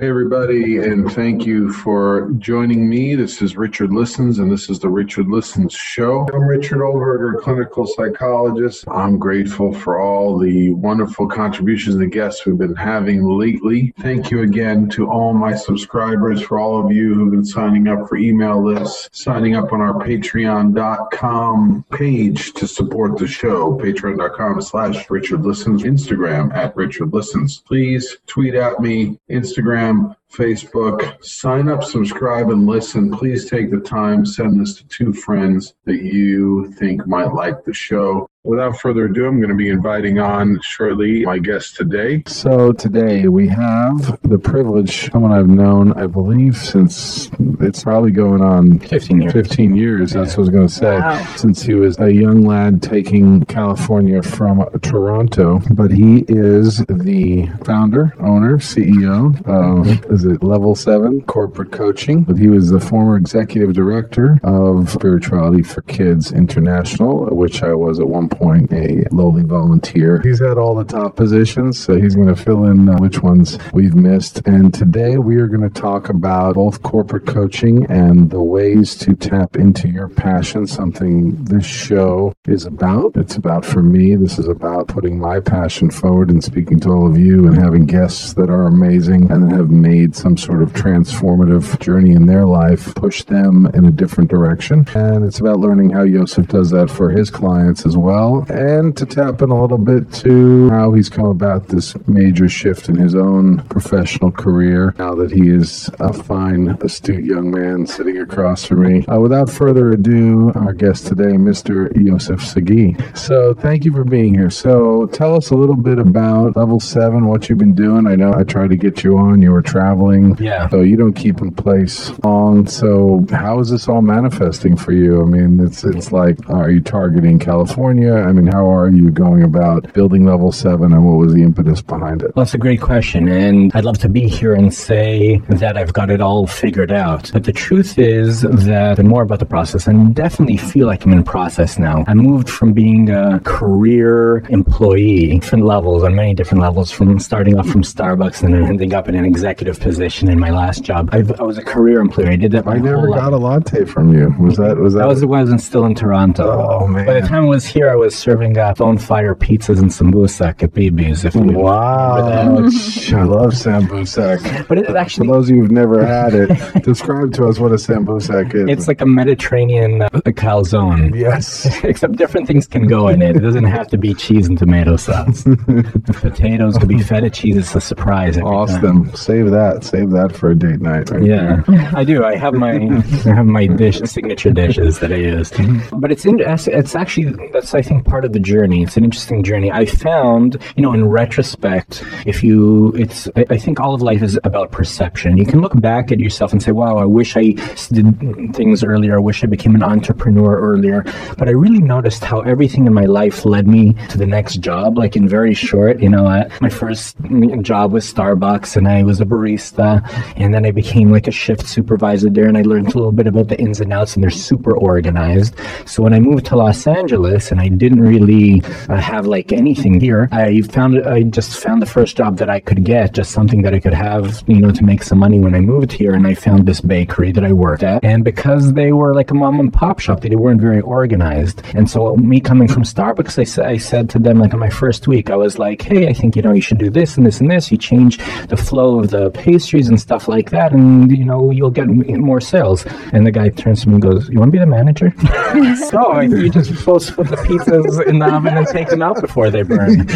Hey, everybody, and thank you for joining me. This is Richard Listens, and this is the Richard Listens Show. I'm Richard Olberger, clinical psychologist. I'm grateful for all the wonderful contributions and guests we've been having lately. Thank you again to all my subscribers, for all of you who've been signing up for email lists, signing up on our patreon.com page to support the show, patreon.com slash Richard Listens, Instagram at Richard Listens. Please tweet at me, Instagram, time Facebook. Sign up, subscribe, and listen. Please take the time, send this to two friends that you think might like the show. Without further ado, I'm going to be inviting on shortly my guest today. So today we have the privilege, someone I've known, I believe, since it's probably going on 15 years. 15 years, that's what I was going to say. Wow. Since he was a young lad taking California from Toronto, but he is the founder, owner, CEO of, is it Level 7 Corporate Coaching? But he was the former executive director of Spirituality for Kids International, which I was at one point a lowly volunteer. He's had all the top positions, so he's going to fill in uh, which ones we've missed. And today we are going to talk about both corporate coaching and the ways to tap into your passion, something this show is about. It's about, for me, this is about putting my passion forward and speaking to all of you and having guests that are amazing and have made some sort of transformative journey in their life, push them in a different direction. And it's about learning how Yosef does that for his clients as well and to tap in a little bit to how he's come about this major shift in his own professional career now that he is a fine, astute young man sitting across from me. Uh, without further ado, our guest today, Mr. Yosef Sagi. So, thank you for being here. So, tell us a little bit about Level 7, what you've been doing. I know I tried to get you on, you were traveling. Yeah. So, you don't keep in place long. So, how is this all manifesting for you? I mean, it's, it's like, are you targeting California? I mean, how are you going about building level seven and what was the impetus behind it? Well, that's a great question. And I'd love to be here and say that I've got it all figured out. But the truth is that and more about the process and definitely feel like I'm in process now. I moved from being a career employee, different levels on many different levels, from starting off from Starbucks and then ending up in an executive position in my last job. I've, I was a career employee. I did that I never got life. a latte from you. Was that was that? That was when I was still in Toronto. Oh, man. By the time I was here, I was serving uh, bonfire pizzas and sambusak at BB's. If you Wow, I love sambusak. But it For those of you who've never had it, describe to us what a sambusak is. it's like a Mediterranean uh, calzone. yes. Except different things can go in it. It doesn't have to be cheese and tomato sauce. Potatoes could be feta cheese. It's a surprise. Every Time. Awesome. Save that. Save that for a date night. Right? Yeah, I do. I have my I have my dish signature dishes that I use. But it's in, it's actually that's I think part of the journey. It's an interesting journey. I found you know in retrospect, if you it's I, I think all of life is about perception. You can look back at yourself and say, "Wow, I wish I did things earlier. I wish I became an entrepreneur earlier." But I really noticed how everything in my life led me to the next job. Like in very short, you know, I, my first job was Starbucks, and I was a barista, and then I became like a shift supervisor there, and I learned a little bit about the ins and outs, and they're super organized. So when I moved to Los Angeles, and I didn't really uh, have like anything here, I found I just found the first job that I could get, just something that I could have, you know, to make some money when I moved here, and I found this bakery that I worked at, and because they were like a mom and pop shop, they weren't very organized, and so me coming from Starbucks, I, I said to them like on my first week, I was like, hey, I think you know you should do this and this and this. You change the flow of the pastries and stuff like that, and you know you'll get more sales. And the guy turns to me and goes, "You want to be the manager?" so you just supposed to put the pizzas in the oven and take them out before they burn.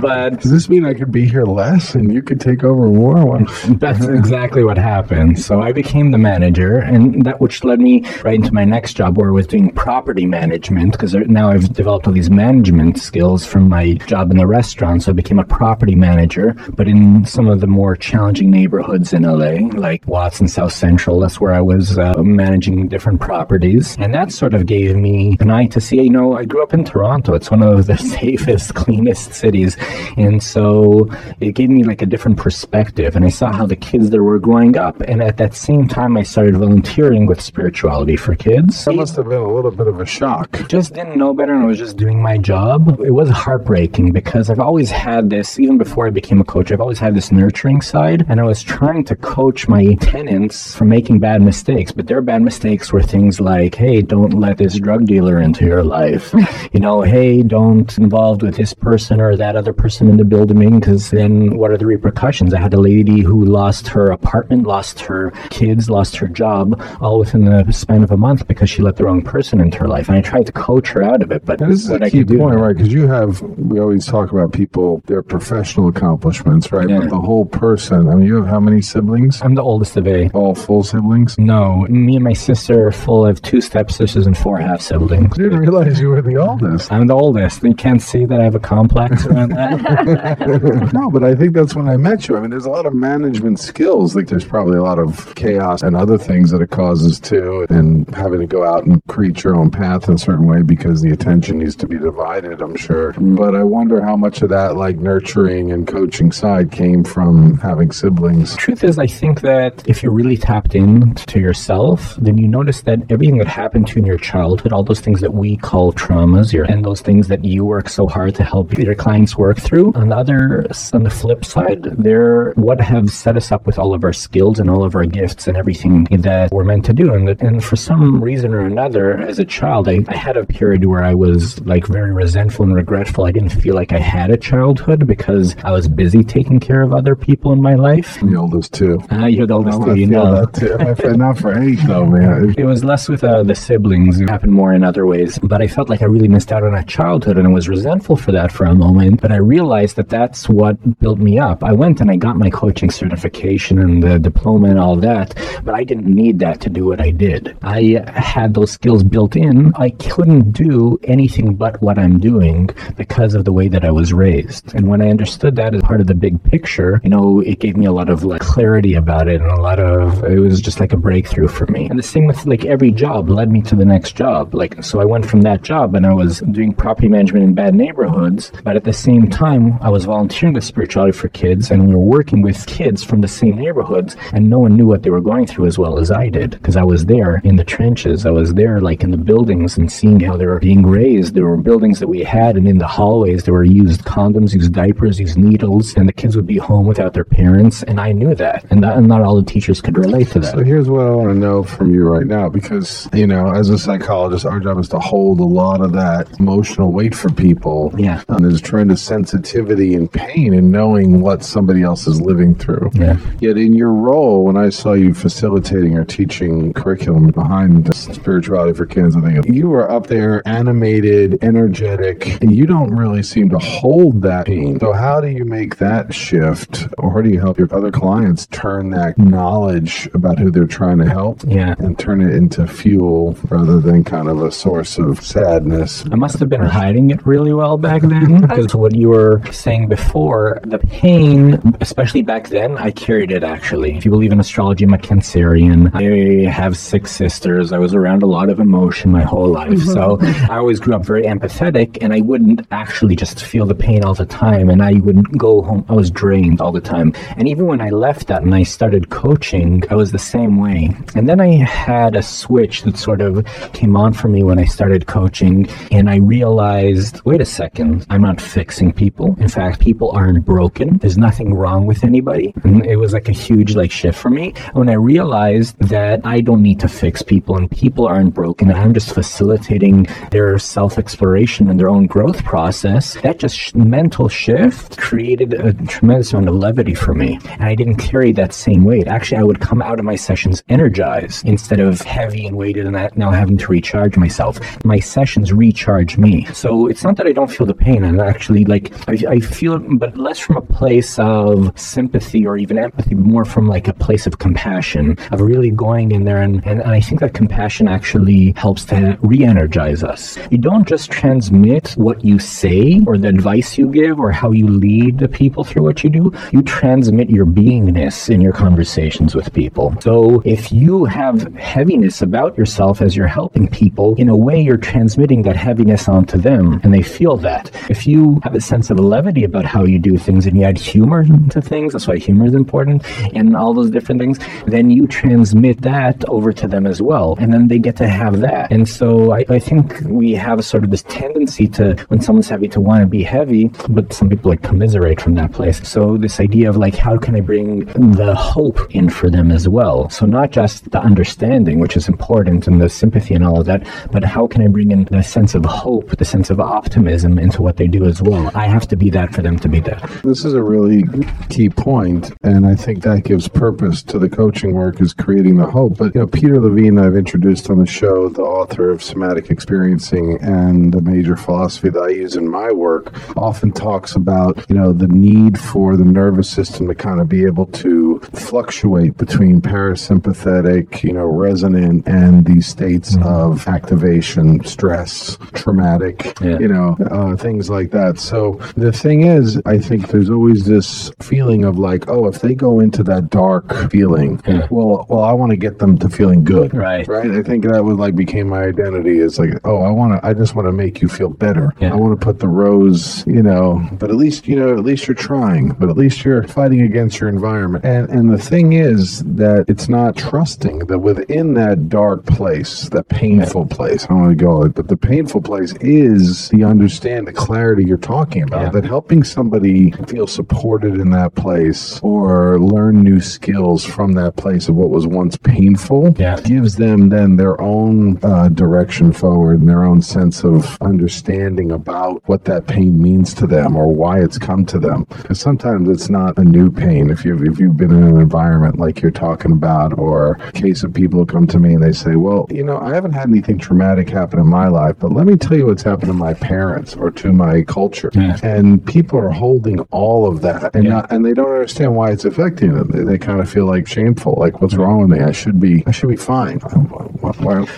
But does this mean I could be here less and you could take over more? Well, that's exactly what happened. So I became the manager, and that which led me right into my next job, where I was doing property management because now I've developed all these management skills from my job in the restaurant. So I became a property manager, but in some of the more challenging neighborhoods in LA, like Watts and South Central, that's where I was uh, managing different properties. And that sort of gave me an eye to see, you know, I grew up in Toronto. It's one of the safest, cleanest cities. And so it gave me like a different perspective. And I saw how the kids there were growing up. And at that same time, I started volunteering with spirituality for kids. That must have been a little bit of a shock. Just didn't know better and I was just doing my job. It was heartbreaking because I've always had this, even before I became a coach, I've always had this nurturing side. And I was trying to coach my tenants from making bad mistakes. But their bad mistakes were things like, hey, don't let this drug dealer into your life. you know, hey, don't involved with this person or that other person in the building because then what are the repercussions? I had a lady who lost her apartment, lost her kids, lost her job all within the span of a month because she let the wrong person into her life. And I tried to coach her out of it. But this is a key point, right? Because you have, we always talk about people, their professional accomplishments, right? Yeah. But the whole person, I mean, you have how many siblings? I'm the oldest of eight. All full siblings? No, me and my sister are full of two stepsisters and four half siblings. I didn't realize you were the oldest. I'm the oldest. You can't see that I have a complex around that. no, but I think that's when I met you. I mean, there's a lot of management skills. Like, there's probably a lot of chaos and other things that it causes too, and having to go out and create your own path in a certain way because the attention needs to be divided, I'm sure. Mm. But I wonder how much of that, like, nurturing and coaching side came from having siblings. Truth is, I think that if you're really tapped in to yourself, then you notice that everything that happened to you in your childhood, all those things that we call traumas, your, and those things that you work so hard to help your clients work through, on the other, on the flip side, they're what have set us up with all of our skills and all of our gifts and everything that we're meant to do. And, and for some reason or another, as a child, I, I had a period where I was like very resentful and regretful. I didn't feel like I had a childhood because I was busy taking care of other people in my life. The oldest too. Uh, you're the oldest too, you know. That too. Not for age though, man. It was less with uh, the siblings. It happened more in other ways. But I felt like I really missed out on a childhood and I was resentful for that for a moment. But I realized that that's what built me up. I went and I got my coaching certification and the diploma and all that, but I didn't need that to do what I did. I had those skills built in. I couldn't do anything but what I'm doing because of the way that I was raised. And when I understood that as part of the big picture, you know, it gave me a lot of like clarity about it and a lot of it was just like a breakthrough for me. And the same with like every job led me to the next job. Like so I went from that job and I was doing property management in bad neighborhoods, but at the same time I was volunteering with spirituality for kids and we were working with kids from the same neighborhoods and no one knew what they were going through as well as I did because I was there in the trenches. I was there like in the buildings and seeing how they were being raised. There were buildings that we had and in the hallways there were used condoms, used diapers, used needles and the kids would be home without their parents and I knew that and, that, and not all the teachers could relate to that. So here's what I want to know from you right now because, you know, as a psychologist, our job is to hold a lot of that emotional weight for people. Yeah. And there's tremendous sensitivity and pain and knowing what somebody else is living through. Yeah. Yet in your role, when I saw you facilitating or teaching curriculum behind spirituality for kids, I think you were up there animated, energetic, and you don't really seem to hold that pain. So how do you make that shift or how do you help your other clients turn that knowledge about who they're trying to help Yeah. and turn it into fuel rather than kind of a source of sadness. I must have been hiding it really well back then because what you were saying before, the pain, especially back then, I carried it actually. If you believe in astrology, I'm a Cancerian. I have six sisters. I was around a lot of emotion my whole life. Mm-hmm. So I always grew up very empathetic and I wouldn't actually just feel the pain all the time. And I wouldn't go home, I was drained all the time. And even when I left that and I started coaching, I was the same way. And then I had a switch that sort of came on for me when I started coaching and I realized, wait a second, I'm not fixing people. In fact, people aren't broken. There's nothing wrong with anybody. And it was like a huge like shift for me when I realized that I don't need to fix people and people aren't broken. I'm just facilitating their self-exploration and their own growth process. That just mental shift created a tremendous amount of levity for me. And I didn't carry that same weight. Actually, I would come out of my sessions energized instead of heavy and weighted and now having to recharge myself. My sessions recharge me. So it's not that I don't feel the pain. And actually, like, I, I feel it, but less from a place of sympathy or even empathy, more from like a place of compassion, of really going in there. And, and, and I think that compassion actually helps to re energize us. You don't just transmit what you say or the advice you give or how you lead the people through what you do. You transmit your beingness in your conversations with people. So if you have heaviness about yourself as you're helping people, in a way, you're transmitting that heaviness onto them and they feel that. If you have a sense of levity about how you do things and you add humor to things, that's why humor is important and all those different things, then you transmit that over to them as well. And then they get to have that. And so I, I think we have sort of this tendency to, when someone's heavy, to want to be heavy, but some people like commiserate from that place. So this idea of like, how can I bring the hope in for them as well? So not just the understanding, which is important, and the sympathy and all of that, but how can I bring in the sense of hope, the sense of optimism into what they do as well? I have to be that for them to be that. This is a really key point, and I think that gives purpose to the coaching work is creating the hope. But you know, Peter Levine, I've introduced on the show, the author of Somatic Experiencing and the major philosophy that I use in my work, often talks about you know the need for the nervous system to kind of be able to fluctuate between parasympathetic, you know, resonant, and these states of activation, stress, traumatic, Yeah. you know, uh, things like that. So the thing is, I think there's always this feeling of like, oh, if they go into that dark feeling, Yeah. well, well, I want to get them to feeling good, Right. Right. I think that was like became my identity. Is like, oh, I want to, I just want to make you feel better. Yeah. I want to put the rose, you know, but at least you know, at least you're trying, but at least you're fighting against your environment. And and the thing is that it's not trusting that within that dark place, that painful place. I don't want to go it, but the painful place is the understand the clarity you're talking about. Yeah. That helping somebody feel supported in that place or learn new skills from that place of what was once painful Yeah. gives them then their own uh, direction forward and their own sense of understanding about what that pain means to them or why it's come to them. Because sometimes it's not a new pain. If you've if you've been in an environment like you're talking about, or case of people who come to me and they say, "Well, you know, I haven't had anything traumatic happen in my life, but let me tell you what's happened to my parents or to my culture." Yeah. And people are holding all of that, and Yeah. not, and they don't understand why it's affecting them. They, they kind of feel like shameful, like what's wrong with me? I should be, I should be fine.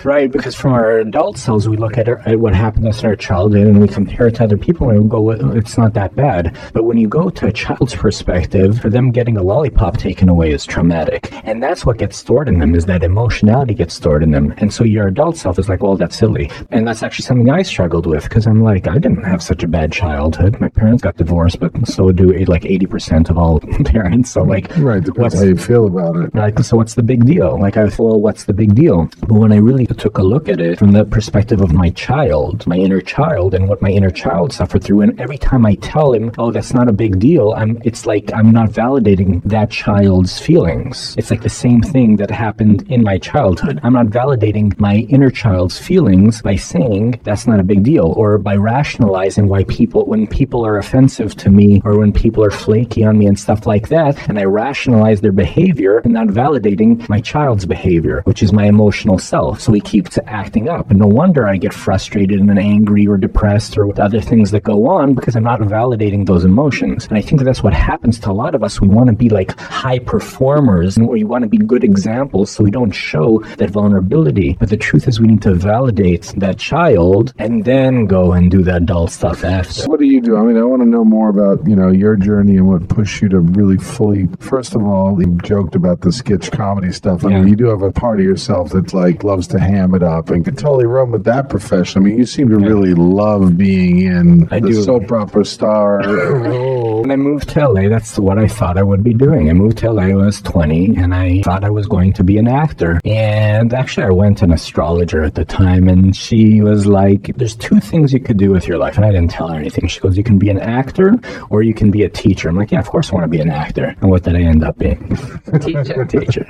Right, because from our adult selves, we look at, our, at what happened to us in our childhood and we compare it to other people and we go, well, it's not that bad. But when you go to a child's perspective, for them getting a lollipop taken away is traumatic. And that's what gets stored in them, is that emotionality gets stored in them. And so your adult self is like, well, that's silly. And that's actually something I struggled with because I'm like, I didn't have such a bad childhood. My parents got divorced, but so do like 80% of all parents. So, like, Right, depends how you feel about it. like, so what's the big deal? Like, I thought, well, what's the big deal? But when I really took a look at it from the perspective of my child, my inner child, and what my inner child suffered through, and every time I tell him, oh, that's not a big deal, I'm, it's like I'm not validating that child's feelings. It's like the same thing that happened in my childhood. I'm not validating my inner child's feelings by saying that's not a big deal, or by rationalizing why people, when people are offensive to me, or when people are flaky on me and stuff like that, and I rationalize their behavior and not validating my child's behavior, which is my emotional So he keeps acting up. And no wonder I get frustrated and angry or depressed or with other things that go on because I'm not validating those emotions. And I think that that's what happens to a lot of us. We want to be like high performers and we want to be good examples so we don't show that vulnerability. But the truth is we need to validate that child and then go and do the adult stuff after. So what do you do? I mean, I want to know more about, you know, your journey and what pushed you to really fully, first of all, you joked about the sketch comedy stuff. I Yeah. mean, you do have a part of yourself that's like loves to ham it up and can totally run with that profession. I mean, you seem to really love being in I the do. soap opera star role. When I moved to LA, that's what I thought I would be doing. I moved to LA when I was 20 and I thought I was going to be an actor. And actually, I went to an astrologer at the time and she was like, There's two things you could do with your life. And I didn't tell her anything. She goes, You can be an actor or you can be a teacher. I'm like, Yeah, of course I want to be an actor. And what did I end up being? Teacher. teacher.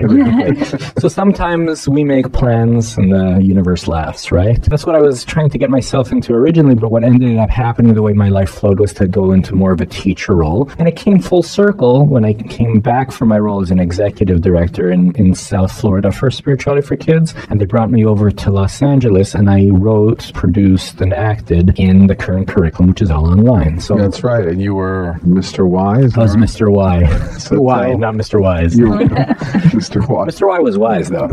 so sometimes we make plans and the universe laughs, right? That's what I was trying to get myself into originally, but what ended up happening the way my life flowed was to go into more of a teacher role. And it came full circle when I came back from my role as an executive director in, in South Florida for Spirituality for Kids. And they brought me over to Los Angeles and I wrote, produced, and acted in the current curriculum, which is all online. So That's right. And you were Mr. Wise. I was Mr. Y. So y, not Mr. Wise. You were Mr. Wise. Mr. Y was wise, though.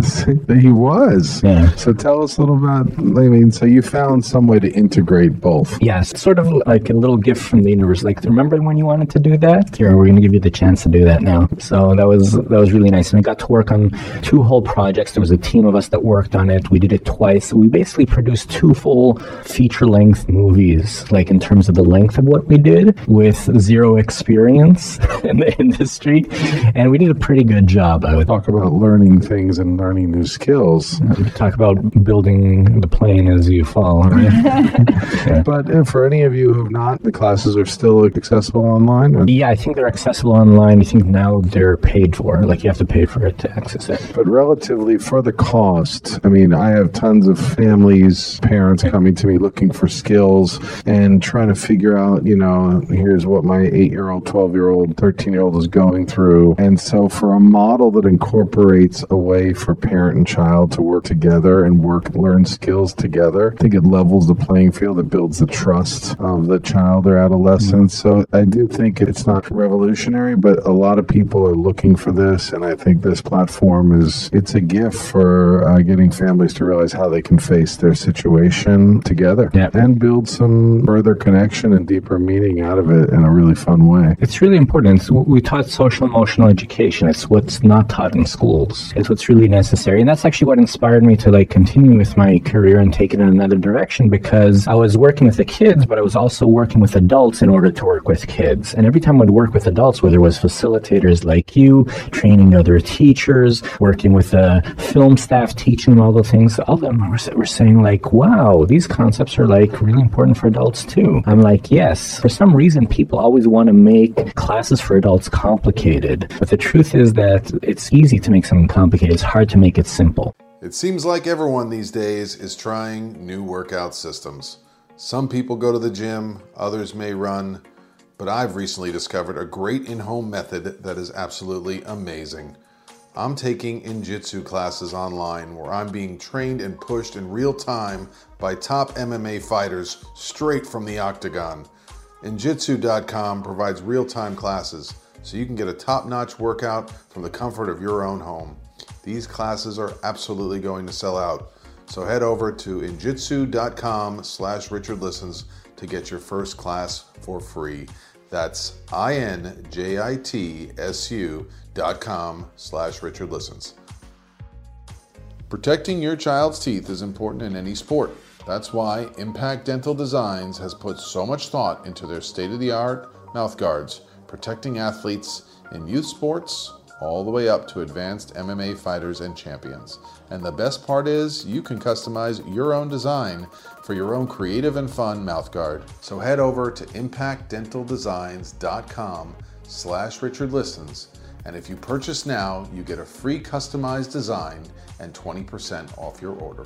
He was. Yeah. So tell us a little about, I mean, so you found some way to integrate both. Yes, sort of like a little gift from the universe. Like, remember when you wanted to do that? Here, we're going to give you the chance to do that now. So that was that was really nice, and I got to work on two whole projects. There was a team of us that worked on it. We did it twice. We basically produced two full feature-length movies, like in terms of the length of what we did, with zero experience in the industry, and we did a pretty good job. I would Talk about learning things and learning new skills. talk about building the plane as you fall. Right? But uh, for any of you who've not, the classes are still accessible online. Or- Yeah, I think they're accessible online. I think now they're paid for. Like you have to pay for it to access it. But relatively for the cost, I mean, I have tons of families, parents coming to me looking for skills and trying to figure out, you know, here's what my eight year old, 12 year old, 13 year old is going through. And so for a model that incorporates a way for parent and child to work together and work, learn skills together, I think it levels the playing field. It builds the trust of the child or adolescent. Mm-hmm. So I do think it's not revolutionary, but a lot of people are looking for this. And I think this platform is, it's a gift for uh, getting families to realize how they can face their situation together Yeah. and build some further connection and deeper meaning out of it in a really fun way. It's really important. It's, we taught social emotional education. It's what's not taught in schools. It's what's really necessary, and that's actually what inspired me to like continue with my career and take it in another direction. Because I was working with the kids, but I was also working with adults in order to work with kids. And every time I'd work with adults, whether it was facilitators like you, training other teachers, working with the film staff, teaching all the things, all of them were, were saying like, "Wow, these concepts are like really important for adults too." I'm like, yes. For some reason, people always want to make classes for adults complicated, but the truth is that it's easy to make something complicated. It's hard to make it simple. It seems like everyone these days is trying new workout systems. Some people go to the gym, others may run, but I've recently discovered a great in home method that is absolutely amazing. I'm taking Injitsu classes online where I'm being trained and pushed in real time by top MMA fighters straight from the octagon. Injitsu.com provides real time classes so you can get a top notch workout from the comfort of your own home. These classes are absolutely going to sell out. So head over to injitsu.com slash Richard Listens to get your first class for free. That's I-N-J-I-T-S-U dot com slash Richard Listens. Protecting your child's teeth is important in any sport. That's why Impact Dental Designs has put so much thought into their state of the art mouth guards, protecting athletes in youth sports all the way up to advanced MMA fighters and champions. And the best part is you can customize your own design for your own creative and fun mouthguard. So head over to impactdentaldesigns.com slash richardlistens, and if you purchase now, you get a free customized design and 20% off your order.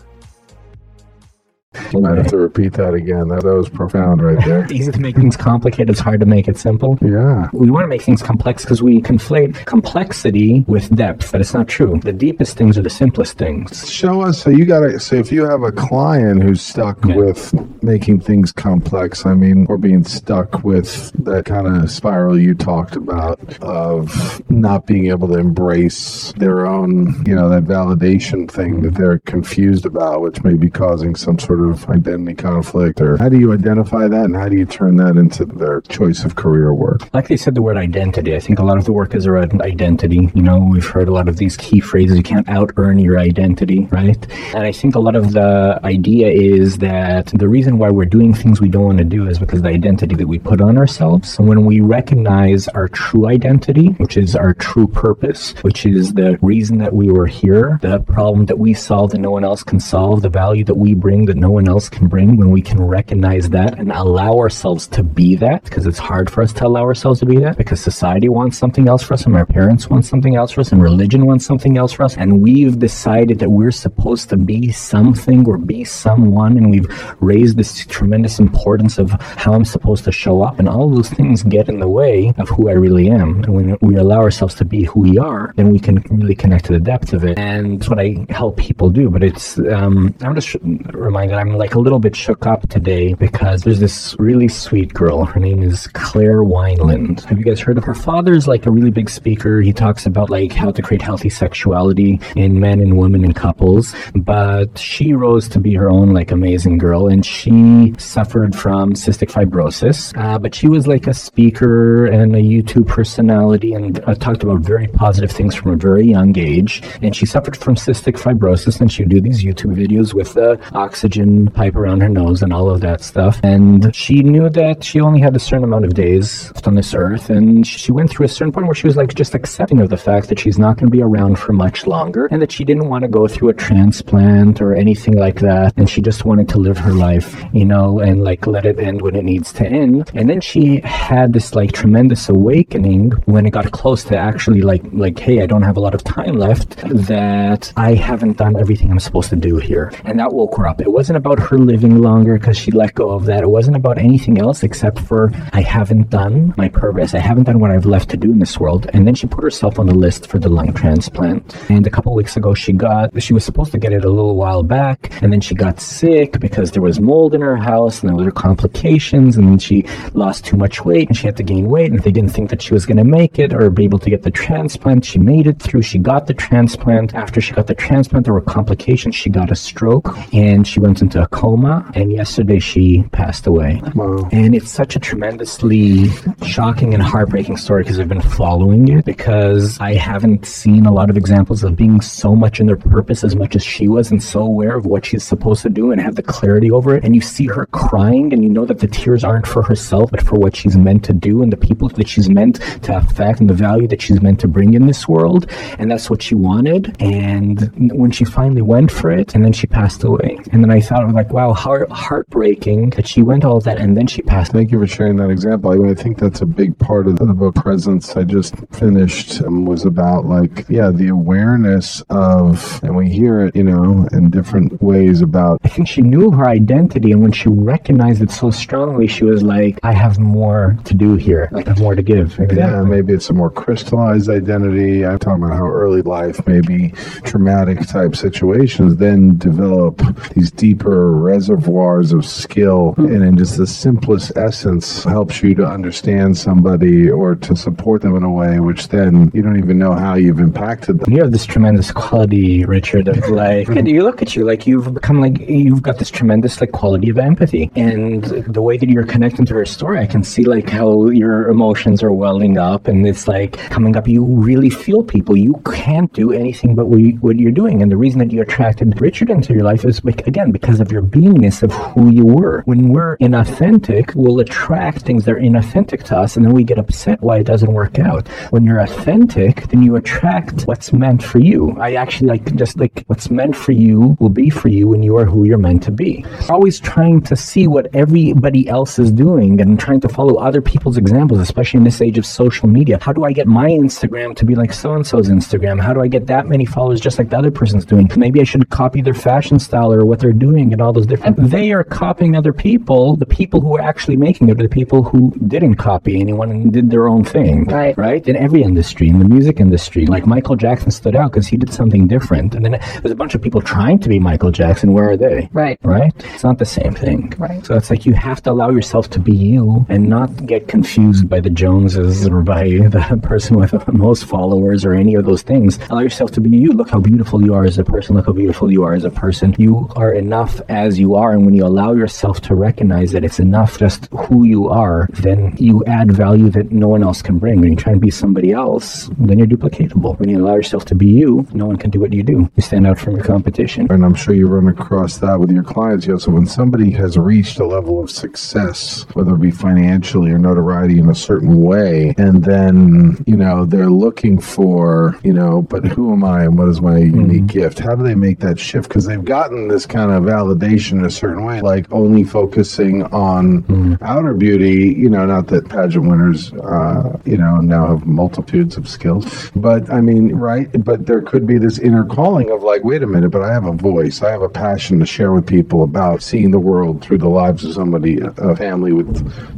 You might have to repeat that again. That, that was profound right there. It's easy to make things complicated. It's hard to make it simple. Yeah. We want to make things complex because we conflate complexity with depth, but it's not true. The deepest things are the simplest things. Show us. So you got to. So if you have a client who's stuck Yeah. with making things complex, I mean, or being stuck with that kind of spiral you talked about of not being able to embrace their own, you know, that validation thing that they're confused about, which may be causing some sort of identity conflict. Or how do you identify that, and how do you turn that into their choice of career work? Like they said, the word identity. I think a lot of the work is around identity. You know, we've heard a lot of these key phrases. You can't out earn your identity, right? And I think a lot of the idea is that the reason why we're doing things we don't want to do is because the identity that we put on ourselves. When we recognize our true identity, which is our true purpose, which is the reason that we were here, the problem that we solve that no one else can solve, the value that we bring that no one else can bring, when we can recognize that and allow ourselves to be that, because it's hard for us to allow ourselves to be that, because society wants something else for us, and our parents want something else for us, and religion wants something else for us, and we've decided that we're supposed to be something or be someone, and we've raised this tremendous importance of how I'm supposed to show up, and all those things get in the way of who I really am. And when we allow ourselves to be who we are, then we can really connect to the depth of it. And that's what I help people do. But it's, um, I'm just reminded, I'm like a little bit shook up today because there's this really sweet girl. Her name is Claire Wineland. Have you guys heard of her? Father's like a really big speaker. He talks about like how to create healthy sexuality in men and women and couples. But she rose to be her own like amazing girl and she suffered from cystic fibrosis. Uh, but she was like a speaker and a YouTube personality and uh, talked about very positive things from a very young age. And she suffered from cystic fibrosis and she would do these YouTube videos with the oxygen pipe around her nose and all of that stuff. And she knew that she only had a certain amount of days on this earth. And she went through a certain point where she was like just accepting of the fact that she's not going to be around for much longer and that she didn't want to go through a transplant or anything like that. And she just wanted to live her life, you know, and like let it end when it needs to end. And then she had this like tremendous awakening when it got close to actually like, like, hey, I don't have a lot of time left that I haven't done everything I'm supposed to do here. And that woke her up. It wasn't about her living longer because she let go of that. It wasn't about anything else except for I haven't done my purpose. I haven't done what I've left to do in this world. And then she put herself on the list for the lung transplant. And a couple weeks ago, she got, she was supposed to get it a little while back. And then she got sick because there was mold in her house and there were complications. And then she lost too much weight and she had to gain weight. And they didn't think that she was going to make it or be able to get the transplant. She made it through. She got the transplant. After she got the transplant, there were complications. She got a stroke and she went into a coma. And yesterday she passed away. Wow. And it's such a tremendously shocking and heartbreaking story because I've been following it because I haven't seen a lot of examples of being so much in their purpose as much as she was and so aware of what she's supposed to do and have the clarity over it. And you see her crying and you know that the tears aren't for herself, but for what she's meant to do and the people that she's meant to affect and the value that she's meant to bring in this world. And that's what she wanted. And when she finally went for it, and then she passed away. And then I thought, like, wow, heart- heartbreaking that she went all that and then she passed Thank you for sharing that example. I mean, I think that's a big part of the book Presence I just finished um, was about like, yeah, the awareness of, and we hear it, you know, in different ways about, I think she knew her identity, and when she recognized it so strongly, she was like, "I have more to do here. Like, I have more to give." yeah, maybe it's a more crystallized identity. I'm talking about how early life, maybe traumatic type situations, then develop these deeper reservoirs of skill. Hmm. And in just the simplest essence, helps you to understand somebody or to support them in a way which then you don't even know how you've impacted them. You have this tremendous quality, Richard, of like, you look at you like you've become like you've got this tremendous like quality of empathy, and the way that you're connecting to her story, I can see like how your emotions are welling up, and it's like coming up. You really feel people. You can't do anything but what, you, what you're doing, and the reason that you attracted Richard into your life is again because of your beingness of who you were. When we're inauthentic, we'll attract things that are inauthentic to us, and then we get upset why it doesn't work out. When you're authentic, then you attract what's meant for you. I actually like just like what's meant for you will be for you when you are who you're meant to be. Always trying to see what everybody else is doing and trying to follow other people's examples, especially in this age of social media. How do I get my Instagram to be like so and so's Instagram? How do I get that many followers just like the other person's doing? Maybe I should copy their fashion style or what they're doing and all those different. Mm-hmm. They are copying other people. The people who are actually making it are the people who didn't copy anyone and did their own thing. Right. Right. In every industry, in the music industry, like Michael Jackson stood out because he did something different. And then there's a bunch of people trying to be Michael Jackson. Where are they? Right. Right. It's not the same thing. Right. So it's like you have to allow yourself to be you and not get confused by the Joneses or by the person with the most followers or any of those things. Allow yourself to be you. Look how beautiful you are as a person. Look how beautiful you are as a person. You are enough as you are. And when you allow yourself to recognize that it's enough just who you are, then you add value that no one else can bring. When you try to be somebody else, then you're duplicatable. When you allow yourself to be you, no one can do what you do. You stand out from your competition. And I'm sure you run across that with your clients. Know, so when somebody has reached a level of success, whether it be financially or notoriety in a certain way, and then, you know, they're looking for, you know, but who am I and what is my mm-hmm. unique gift? How do they make that shift? Because they've gotten this kind of validation in a certain way, like only focusing on outer beauty, you know, not that pageant winners, uh, you know, now have multitudes of skills, but I mean, right? But there could be this inner calling of like, wait a minute, but I have a voice, I have a passion to share with people about seeing the world through the lives of somebody, a family with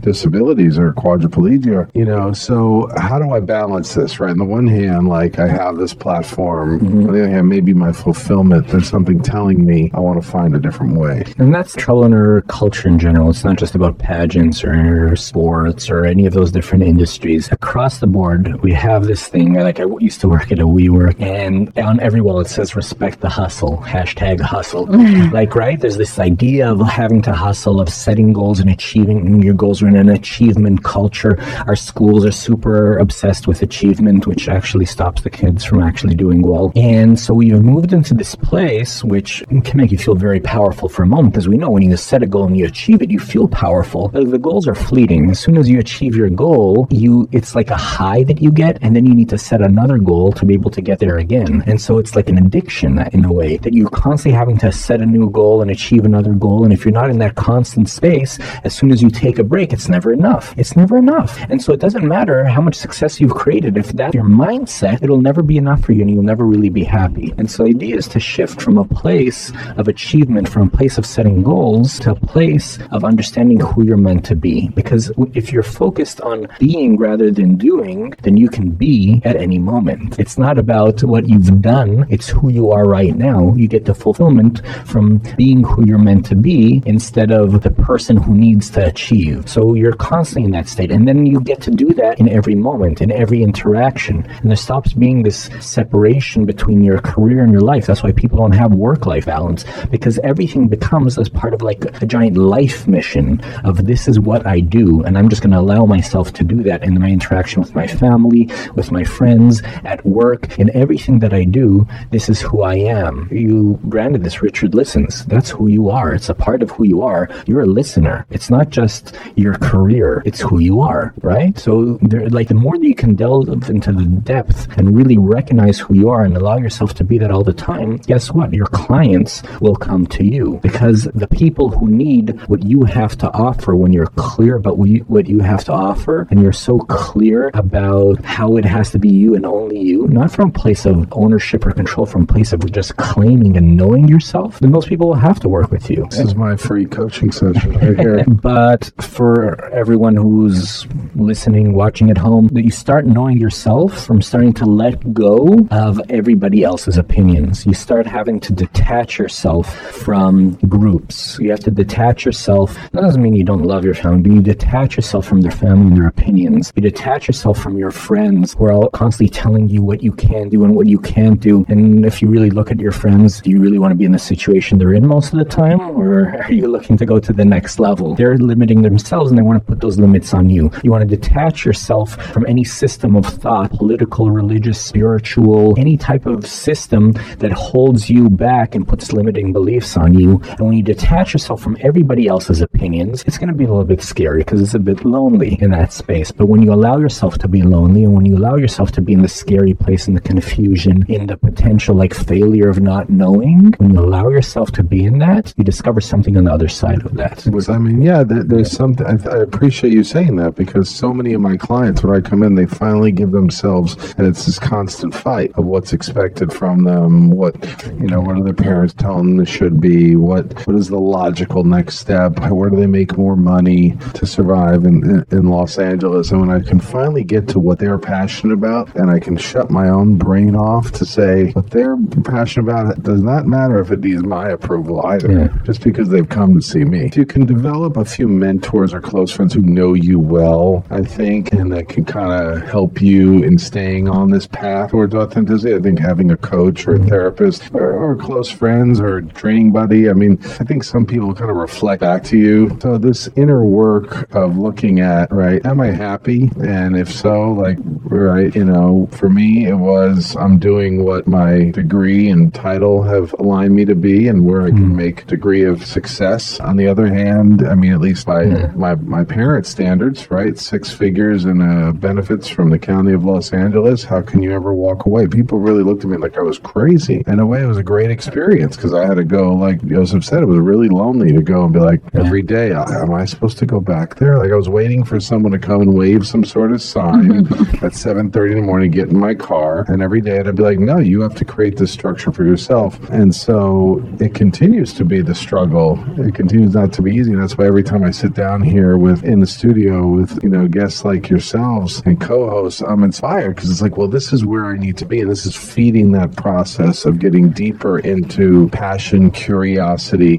disabilities or quadriplegia, you know. So how do I balance this? Right, on the one hand, like I have this platform. On the other hand, maybe my fulfillment. There's something telling me I want to find a different way. And that's trouble in our culture in general. It's not just about pageants or sports or any of those different industries. Across the board, we have this thing. Like I used to work at a WeWork, and on every wall it says "respect the hustle." Hashtag hustle. like right, there's this idea of having to hustle, of setting goals and achieving your goals. We're in an achievement culture. Our schools are super obsessed with achievement, which actually stops the kids from actually doing well. And so we've moved into this place, which can make you feel very powerful for a moment, because we know when you set a goal and you achieve it, you feel powerful. But the goals are fleeting. As soon as you achieve your goal, you it's like a high that you get, and then you need to set another goal to be able to get there again. And so it's like an addiction in a way that you're constantly having to set a new goal and achieve another goal. And if you're not in that constant space, as soon as you take a break, it's never enough. It's never enough. And so it doesn't matter how much success you've created. If that's your mindset, it'll never be enough for you and you'll never really be happy. And so the idea is to shift from a place of achievement, from a place of setting goals to a place of understanding who you're meant to be. Because if you're focused on being rather than doing, then you can be at any moment. It's not about what you've done, it's who you are right now. You get the fulfillment from being who you're meant to be instead of the person who needs to achieve. So you're constantly in that state. And then you get to do that in every moment, in every interaction. And there stops being this separation between your career and your life. That's why people don't have work life balance because everything becomes as part of like a giant life mission of this is what I do. And I'm just going to allow myself to do that in my interaction with my family, with my friends, at work, in everything that I do. This is who I am. You branded this Richard Listens. That's who you are. It's a part of who you are. You're a listener. It's not just your career. It's who you are, right? So there, like the more that you can delve into the depth and really recognize who you are and allow yourself to be that all the time, guess what? Your clients will come to you because the people who need what you have to offer when you're clear about what you, what you have to offer and you're so clear about how it has to be you and only you, not from a place of ownership or control, from a place of just claiming and knowing yourself, then most people will have to work with you. This is my free coaching session right here. But for everyone who's listening, watching at home, that you start knowing yourself from starting to let go of everybody else's opinions. You start having to detach yourself from groups. You have to detach yourself. That doesn't mean you don't love your family, but you detach yourself from their family and their opinions. You detach yourself from your friends who are all constantly telling you what you can do and what you can't do. And if you really look at your friends, do you really want to be in the situation they're in most of the time? Or are you looking to go to the next level? They're limiting themselves and they want to put those limits on you. You want to detach yourself from any system of thought, political, religious, spiritual, any type of system that holds you back and puts limiting beliefs on you. And when you detach yourself from everybody else's opinions, it's going to be a little bit scary because it's a bit lonely in that space. But when you allow yourself to be lonely and when you allow yourself to be in the scary place, in the confusion, in the potential like failure of not knowing, when you allow yourself to be in that, you discover something on the other side of that. I mean, yeah, there, there's something. I appreciate you saying that because so many of my clients, when I come in, they finally give themselves, and it's this constant fight of what's expected from them, what you know, what are their parents telling them they should be, be? What what is the logical next step? Where do they make more money to survive in, in, in Los Angeles? And when I can finally get to what they're passionate about, and I can shut my own brain off to say what they're passionate about, it does not matter if it needs my approval either. Yeah. Just because they've come to see me. If you can develop a few mentors or close friends who know you well, I think, and that can kind of help you in staying on this path towards authenticity. I think having a coach or a therapist or, or close friends or training I mean, I think some people kind of reflect back to you. So this inner work of looking at, right, am I happy? And if so, like, right, you know, for me, it was I'm doing what my degree and title have aligned me to be and where I can mm. make degree of success. On the other hand, I mean, at least by yeah. my, my parents' standards, right, six figures and uh, benefits from the county of Los Angeles, how can you ever walk away? People really looked at me like I was crazy. In a way, it was a great experience because I had to go, like Joseph said, it was really lonely to go and be like, every day, am I supposed to go back there? Like I was waiting for someone to come and wave some sort of sign mm-hmm. at 7.30 in the morning, get in my car, and every day I'd be like, no, you have to create this structure for yourself. And so it continues to be the struggle. It continues not to be easy. And that's why every time I sit down here with in the studio with, you know, guests like yourselves and co-hosts, I'm inspired because it's like, well, this is where I need to be. And this is feeding that process of getting deeper into passion, curiosity,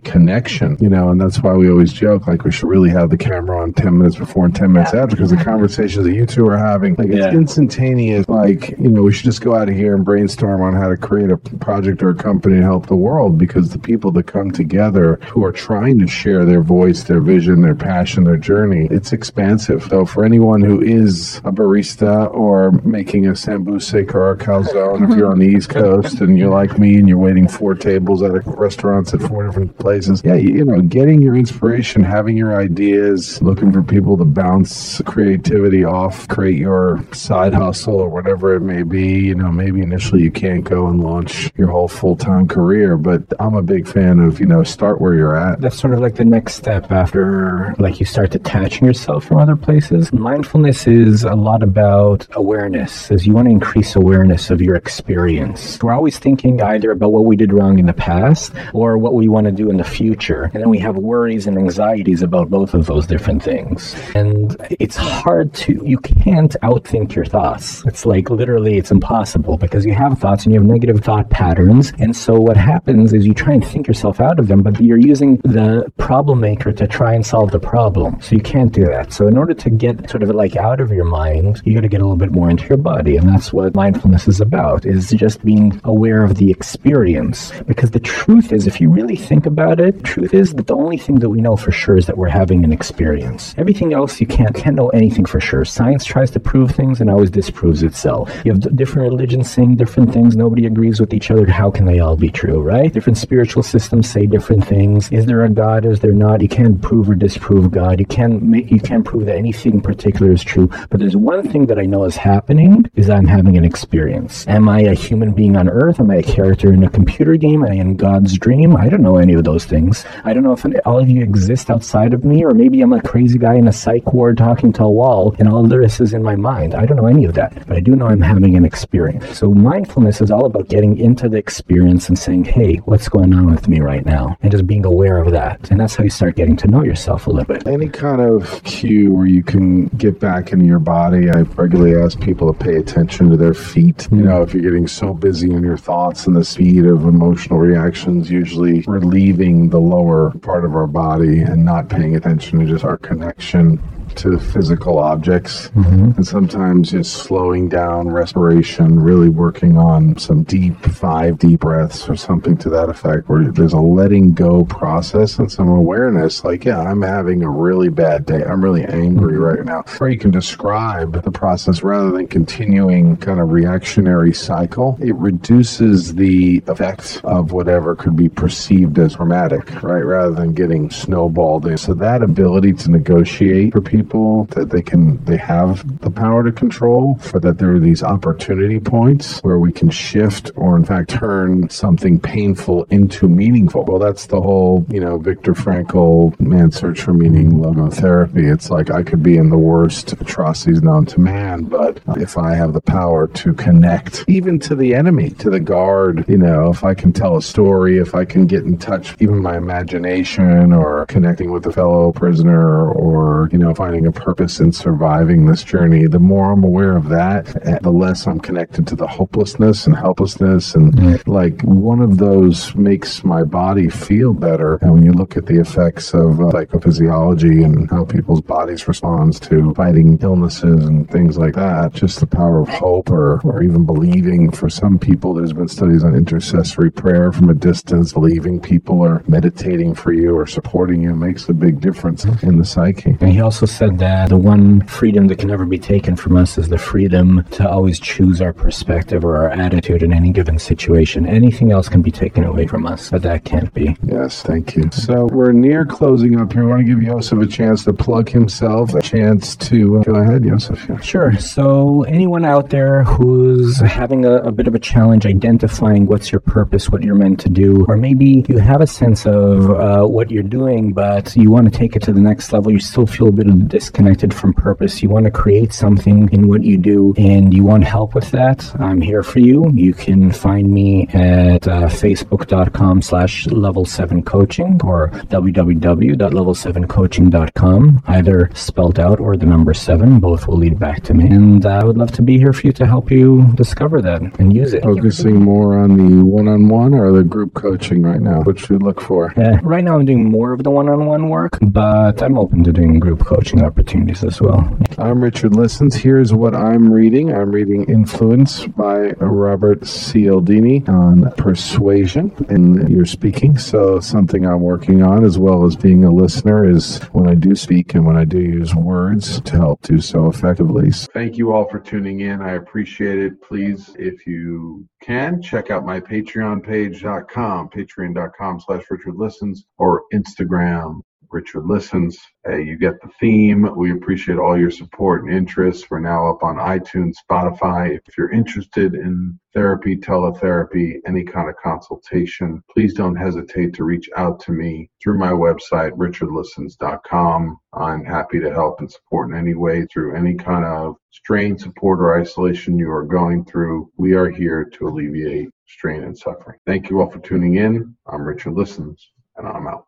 connection, you know, and that's why we always joke like we should really have the camera on 10 minutes before and 10 minutes after because the conversations that you two are having, like yeah. it's instantaneous. Like, you know, we should just go out of here and brainstorm on how to create a project or a company to help the world because the people that come together who are trying to share their voice, their vision, their passion, their journey, it's expansive. So for anyone who is a barista or making a sambuca or a calzone, if you're on the East Coast and you're like me and you're waiting four tables at restaurants at four different places, yeah, you, know, getting your inspiration, having your ideas, looking for people to bounce creativity off, create your side hustle or whatever it may be. You know, maybe initially you can't go and launch your whole full time career, but I'm a big fan of, you know, start where you're at. That's sort of like the next step after like you start detaching yourself from other places. Mindfulness is a lot about awareness, as you want to increase awareness of your experience. We're always thinking either about what we did wrong in the past or what we want to do in the future. And then we have worries and anxieties about both of those different things. And it's hard to, you can't outthink your thoughts. It's like literally it's impossible because you have thoughts and you have negative thought patterns. And so what happens is you try and think yourself out of them, but you're using the problem maker to try and solve the problem. So you can't do that. So in order to get sort of like out of your mind, you got to get a little bit more into your body. And that's what mindfulness is about, is just being aware of the experience. Because the truth is, if you really think about it, truth is that the only thing that we know for sure is that we're having an experience. Everything else you can't can't know anything for sure. Science tries to prove things and always disproves itself. You have different religions saying different things. Nobody agrees with each other. How can they all be true, right? Different spiritual systems say different things. Is there a God? Is there not? You can't prove or disprove God. You can't make, you can't prove that anything in particular is true. But there's one thing that I know is happening is I'm having an experience. Am I a human being on earth? Am I a character in a computer game? Am I in God's dream? I don't know any of those things. I don't know if all of you exist outside of me, or maybe I'm a crazy guy in a psych ward talking to a wall and all this is in my mind. I don't know any of that, but I do know I'm having an experience. So mindfulness is all about getting into the experience and saying, hey, what's going on with me right now? And just being aware of that. And that's how you start getting to know yourself a little bit. Any kind of cue where you can get back into your body. I regularly ask people to pay attention to their feet. Mm-hmm. You know, if you're getting so busy in your thoughts and the speed of emotional reactions, usually we're leaving the lower part of our body and not paying attention to just our connection to physical objects. Mm-hmm. And sometimes just slowing down respiration, really working on some deep five deep breaths or something to that effect, where there's a letting go process and some awareness like, yeah, I'm having a really bad day. I'm really angry mm-hmm. right now. Or you can describe the process rather than continuing kind of reactionary cycle. It reduces the effect of whatever could be perceived as traumatic right? Rather than getting snowballed in. So that ability to negotiate for people people that they can they have the power to control, for that there are these opportunity points where we can shift or in fact turn something painful into meaningful. Well, that's the whole, you know, Viktor Frankl man search for meaning logotherapy. It's like I could be in the worst atrocities known to man, but if I have the power to connect even to the enemy, to the guard, you know, if I can tell a story, if I can get in touch, even my imagination or connecting with a fellow prisoner or, you know, finding a purpose in surviving this journey, the more I'm aware of that, eh, the less I'm connected to the hopelessness and helplessness. And mm. like one of those makes my body feel better. And when you look at the effects of uh, psychophysiology and how people's bodies responds to fighting illnesses and things like that, just the power of hope or, or even believing for some people, there's been studies on intercessory prayer from a distance, believing people are meditating for you or supporting you makes a big difference in the psyche. And he also said that the one freedom that can never be taken from us is the freedom to always choose our perspective or our attitude in any given situation. Anything else can be taken away from us, but that can't be. Yes, thank you. So we're near closing up here. I want to give Joseph a chance to plug himself, a chance to uh, go ahead, Joseph. Yeah. Sure. So anyone out there who's having a, a bit of a challenge identifying what's your purpose, what you're meant to do, or maybe you have a sense of uh, what you're doing, but you want to take it to the next level, you still feel a bit disconnected from purpose, you want to create something in what you do, and you want help with that, I'm here for you. You can find me at uh, facebook.com slash level 7 coaching or www.level7coaching.com, either spelled out or the number 7. Both will lead back to me. And I would love to be here for you to help you discover that and use it. Focusing more on the one on one or the group coaching right now, which we look for? Uh, right now, I'm doing more of the one on one work, but I'm open to doing group coaching opportunities as well. I'm Richard Listens. Here's what I'm reading I'm reading Influence by Robert Cialdini on persuasion in your speaking. So, something I'm working on as well as being a listener is when I do speak and when I do use words to help do so effectively. Thank you all for tuning in. I appreciate it. Please, if you can, check out my Patreon page.com, patreon.com slash Richard Listens, or Instagram, Richard Listens. Hey, you get the theme. We appreciate all your support and interest. We're now up on iTunes, Spotify. If you're interested in therapy, teletherapy, any kind of consultation, please don't hesitate to reach out to me through my website, richardlistens.com. I'm happy to help and support in any way through any kind of strain, support, or isolation you are going through. We are here to alleviate strain and suffering. Thank you all for tuning in. I'm Richard Listens, and I'm out.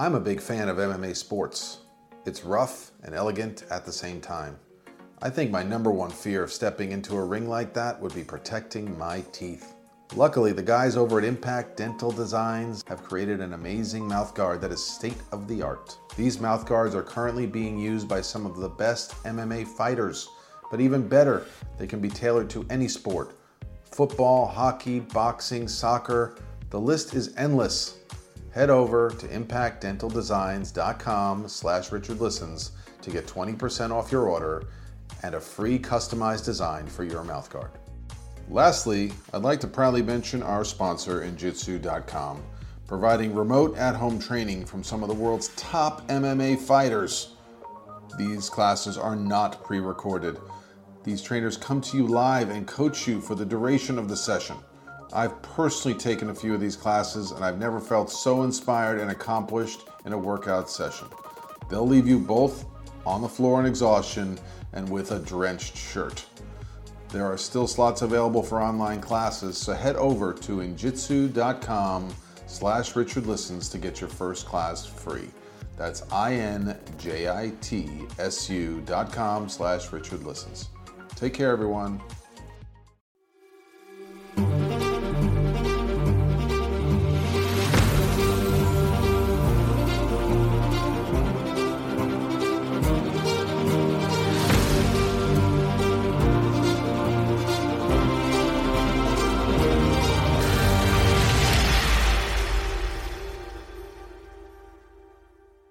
I'm a big fan of MMA sports. It's rough and elegant at the same time. I think my number one fear of stepping into a ring like that would be protecting my teeth. Luckily, the guys over at Impact Dental Designs have created an amazing mouthguard that is state of the art. These mouthguards are currently being used by some of the best MMA fighters, but even better, they can be tailored to any sport football, hockey, boxing, soccer. The list is endless head over to impactdentaldesigns.com slash richardlistens to get 20% off your order and a free customized design for your mouthguard. Lastly, I'd like to proudly mention our sponsor, Injitsu.com, providing remote at-home training from some of the world's top MMA fighters. These classes are not pre-recorded. These trainers come to you live and coach you for the duration of the session. I've personally taken a few of these classes and I've never felt so inspired and accomplished in a workout session. They'll leave you both on the floor in exhaustion and with a drenched shirt. There are still slots available for online classes, so head over to injitsu.com slash Richard Listens to get your first class free. That's I-N-J-I-T-S-U dot com slash Richard Listens. Take care, everyone.